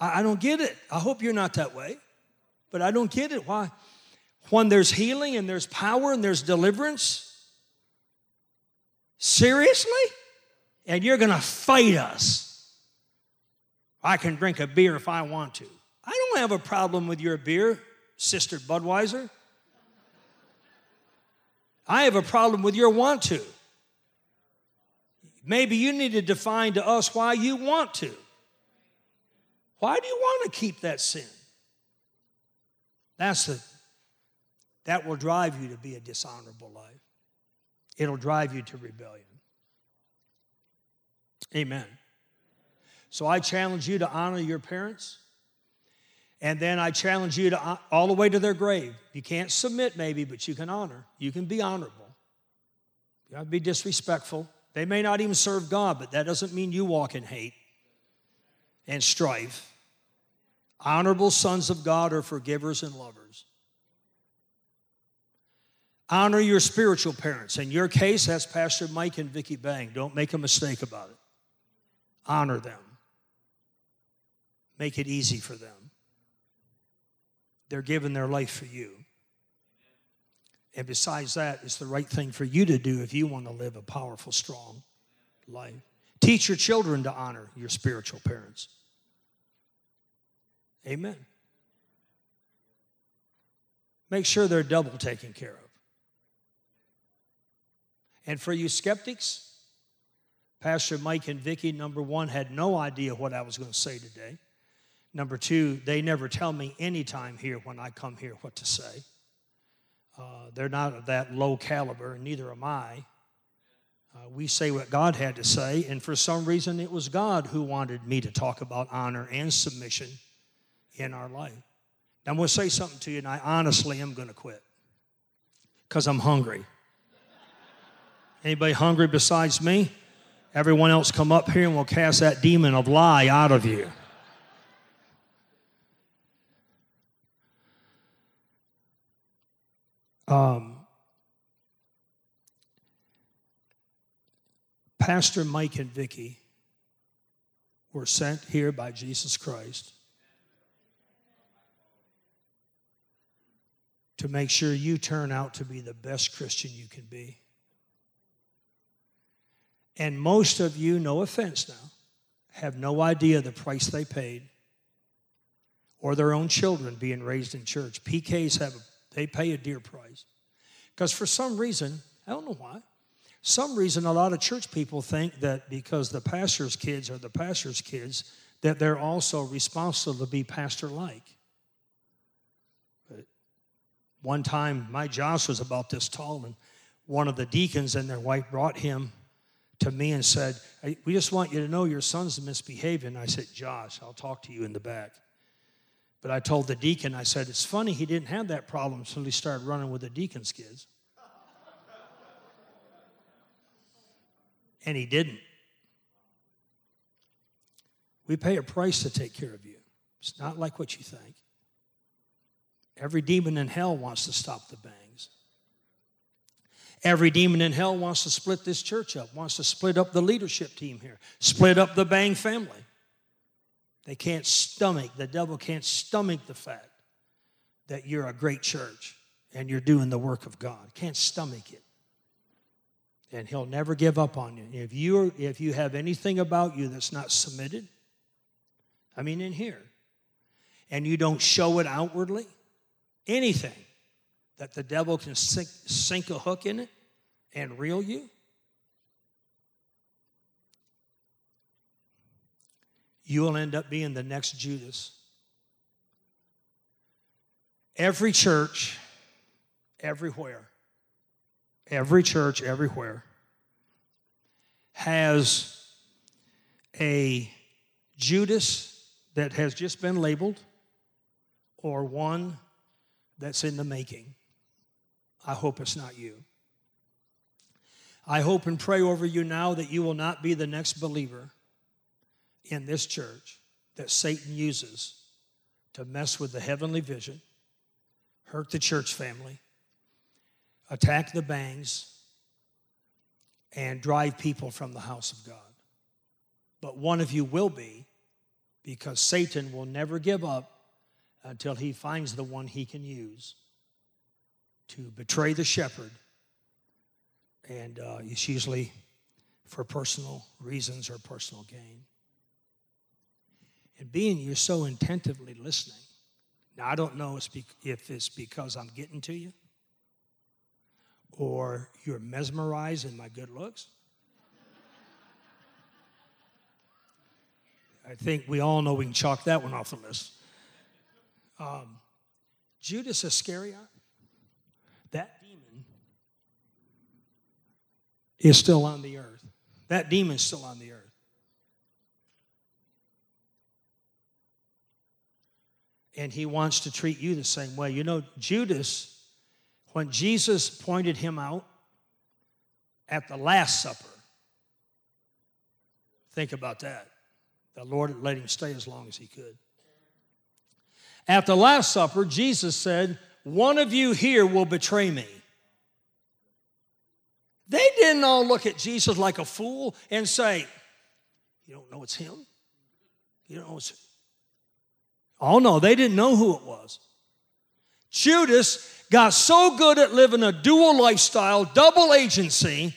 I, I don't get it. I hope you're not that way, but I don't get it. Why? When there's healing and there's power and there's deliverance, seriously? And you're going to fight us. I can drink a beer if I want to. I don't have a problem with your beer, Sister Budweiser. I have a problem with your want to. Maybe you need to define to us why you want to. Why do you want to keep that sin? That's the that will drive you to be a dishonorable life. It'll drive you to rebellion. Amen. So I challenge you to honor your parents. And then I challenge you to uh, all the way to their grave. You can't submit, maybe, but you can honor. You can be honorable. You have to be disrespectful. They may not even serve God, but that doesn't mean you walk in hate and strife. Honorable sons of God are forgivers and lovers. Honor your spiritual parents. In your case, that's Pastor Mike and Vicki Bang. Don't make a mistake about it. Honor them. Make it easy for them. They're giving their life for you. And besides that, it's the right thing for you to do if you want to live a powerful, strong life. Teach your children to honor your spiritual parents. Amen. Make sure they're double taken care of. And for you skeptics, Pastor Mike and Vicki, number one, had no idea what I was going to say today. Number two, they never tell me anytime here when I come here what to say. Uh, they're not of that low caliber, and neither am I. Uh, we say what God had to say, and for some reason, it was God who wanted me to talk about honor and submission in our life. Now, I'm going to say something to you, and I honestly am going to quit because I'm hungry. Anybody hungry besides me? Everyone else come up here and we'll cast that demon of lie out of you. Um, Pastor Mike and Vicky were sent here by Jesus Christ to make sure you turn out to be the best Christian you can be. And most of you, no offense now, have no idea the price they paid or their own children being raised in church. PKs have a they pay a dear price. Because for some reason, I don't know why, some reason a lot of church people think that because the pastor's kids are the pastor's kids, that they're also responsible to be pastor like. One time, my Josh was about this tall, and one of the deacons and their wife brought him to me and said, We just want you to know your son's misbehaving. I said, Josh, I'll talk to you in the back. But I told the deacon, I said, it's funny he didn't have that problem until he started running with the deacon's kids. And he didn't. We pay a price to take care of you. It's not like what you think. Every demon in hell wants to stop the Bangs. Every demon in hell wants to split this church up, wants to split up the leadership team here, split up the Bang family. They can't stomach, the devil can't stomach the fact that you're a great church and you're doing the work of God. Can't stomach it. And he'll never give up on you. If you if you have anything about you that's not submitted, I mean in here, and you don't show it outwardly, anything that the devil can sink, sink a hook in it and reel you, you will end up being the next Judas. Every church, everywhere, every church, everywhere has a Judas that has just been labeled or one that's in the making. I hope it's not you. I hope and pray over you now that you will not be the next believer in this church that Satan uses to mess with the heavenly vision, hurt the church family, attack the Bangs, and drive people from the house of God. But one of you will be because Satan will never give up until he finds the one he can use to betray the shepherd. And uh, it's usually for personal reasons or personal gain. And being you're so attentively listening. Now, I don't know if it's because I'm getting to you or you're mesmerized in my good looks. I think we all know we can chalk that one off the list. Um, Judas Iscariot, that demon is still on the earth. That demon's still on the earth. And he wants to treat you the same way. You know, Judas, when Jesus pointed him out at the Last Supper, think about that. The Lord let him stay as long as he could. At the Last Supper, Jesus said, One of you here will betray me. They didn't all look at Jesus like a fool and say, You don't know it's him? You don't know it's. Oh, no, they didn't know who it was. Judas got so good at living a dual lifestyle, double agency.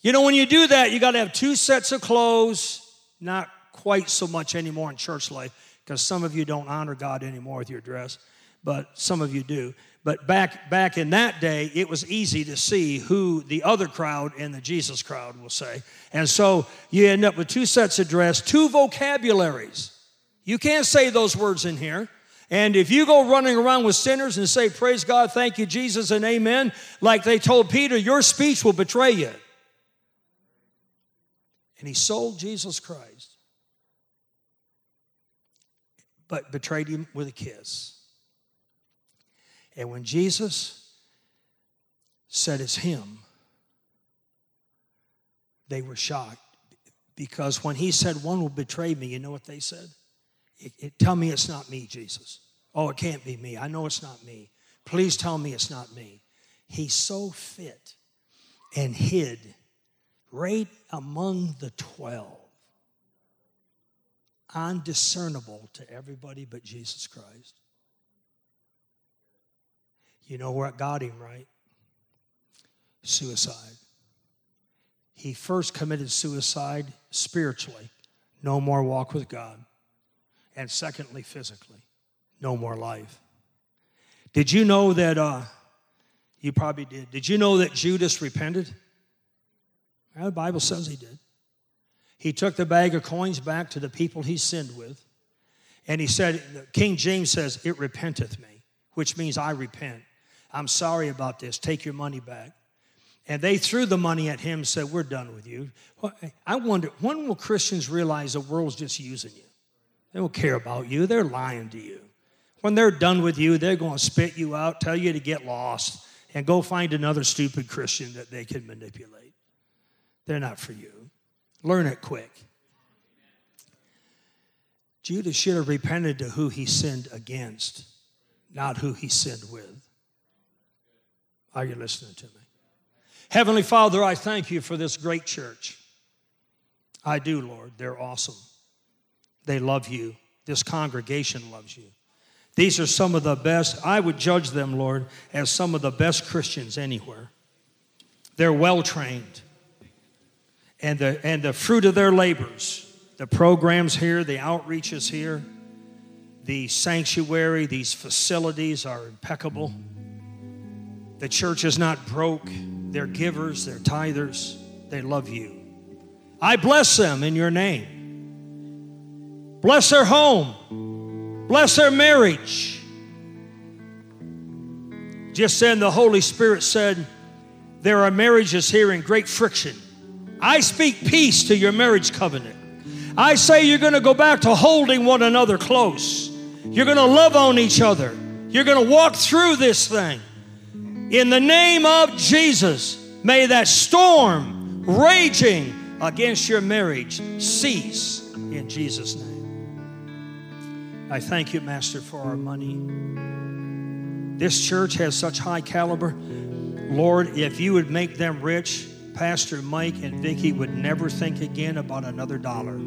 You know, when you do that, you got to have two sets of clothes, not quite so much anymore in church life because some of you don't honor God anymore with your dress, but some of you do. But back back in that day, it was easy to see who the other crowd and the Jesus crowd will say. And so you end up with two sets of dress, two vocabularies. You can't say those words in here. And if you go running around with sinners and say, Praise God, thank you, Jesus, and amen, like they told Peter, your speech will betray you. And he sold Jesus Christ but betrayed him with a kiss. And when Jesus said it's him, they were shocked because when he said one will betray me, you know what they said? It, it, tell me it's not me, Jesus. Oh, it can't be me. I know it's not me. Please tell me it's not me. He's so fit and hid right among the 12 undiscernible to everybody but Jesus Christ. You know what got him, right? Suicide. He first committed suicide spiritually, no more walk with God. And secondly, physically, no more life. Did you know that, uh, you probably did, did you know that Judas repented? Well, the Bible says he did. He took the bag of coins back to the people he sinned with. And he said, King James says, It repenteth me, which means I repent. I'm sorry about this. Take your money back. And they threw the money at him and said, We're done with you. I wonder, when will Christians realize the world's just using you? They don't care about you, they're lying to you. When they're done with you, they're going to spit you out, tell you to get lost, and go find another stupid Christian that they can manipulate. They're not for you. Learn it quick. Judas should have repented to who he sinned against, not who he sinned with. Are you listening to me? Heavenly Father, I thank you for this great church. I do, Lord. They're awesome. They love you. This congregation loves you. These are some of the best, I would judge them, Lord, as some of the best Christians anywhere. They're well trained and the, and the fruit of their labors. The programs here, the outreaches here, the sanctuary, these facilities are impeccable. The church is not broke. They're givers, they're tithers, they love you. I bless them in your name. Bless their home, bless their marriage. Just then, the Holy Spirit said, There are marriages here in great friction. I speak peace to your marriage covenant. I say you're going to go back to holding one another close. You're going to love on each other. You're going to walk through this thing. In the name of Jesus, may that storm raging against your marriage cease in Jesus' name. I thank you, Master, for our money. This church has such high caliber. Lord, if you would make them rich, Pastor Mike and Vicki would never think again about another dollar.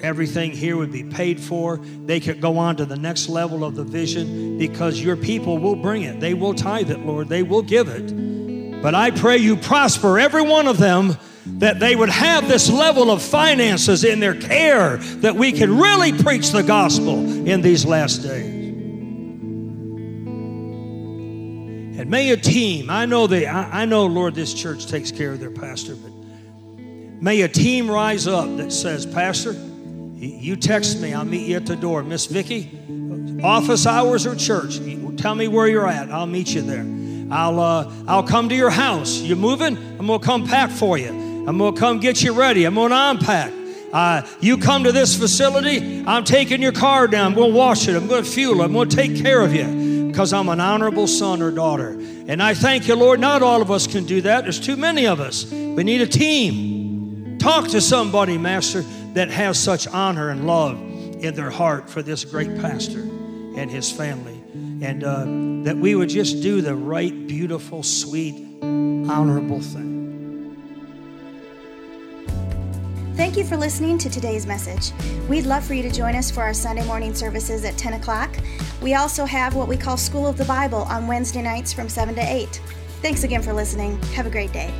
Everything here would be paid for. They could go on to the next level of the vision because your people will bring it. They will tithe it, Lord. They will give it. But I pray you prosper every one of them that they would have this level of finances in their care that we can really preach the gospel in these last days. And may a team, I know they, I, I know, Lord, this church takes care of their pastor, but may a team rise up that says, Pastor, you text me, I'll meet you at the door. Miss Vicky, office hours or church, tell me where you're at. I'll meet you there. I'll, uh, I'll come to your house. You moving? I'm going to come pack for you. I'm going to come get you ready. I'm going to unpack. Uh, you come to this facility, I'm taking your car down. I'm going to wash it. I'm going to fuel it. I'm going to take care of you because I'm an honorable son or daughter. And I thank you, Lord. Not all of us can do that. There's too many of us. We need a team. Talk to somebody, Master, that has such honor and love in their heart for this great pastor and his family and uh, that we would just do the right, beautiful, sweet, honorable thing. Thank you for listening to today's message. We'd love for you to join us for our Sunday morning services at 10 o'clock. We also have what we call School of the Bible on Wednesday nights from 7 to 8. Thanks again for listening. Have a great day.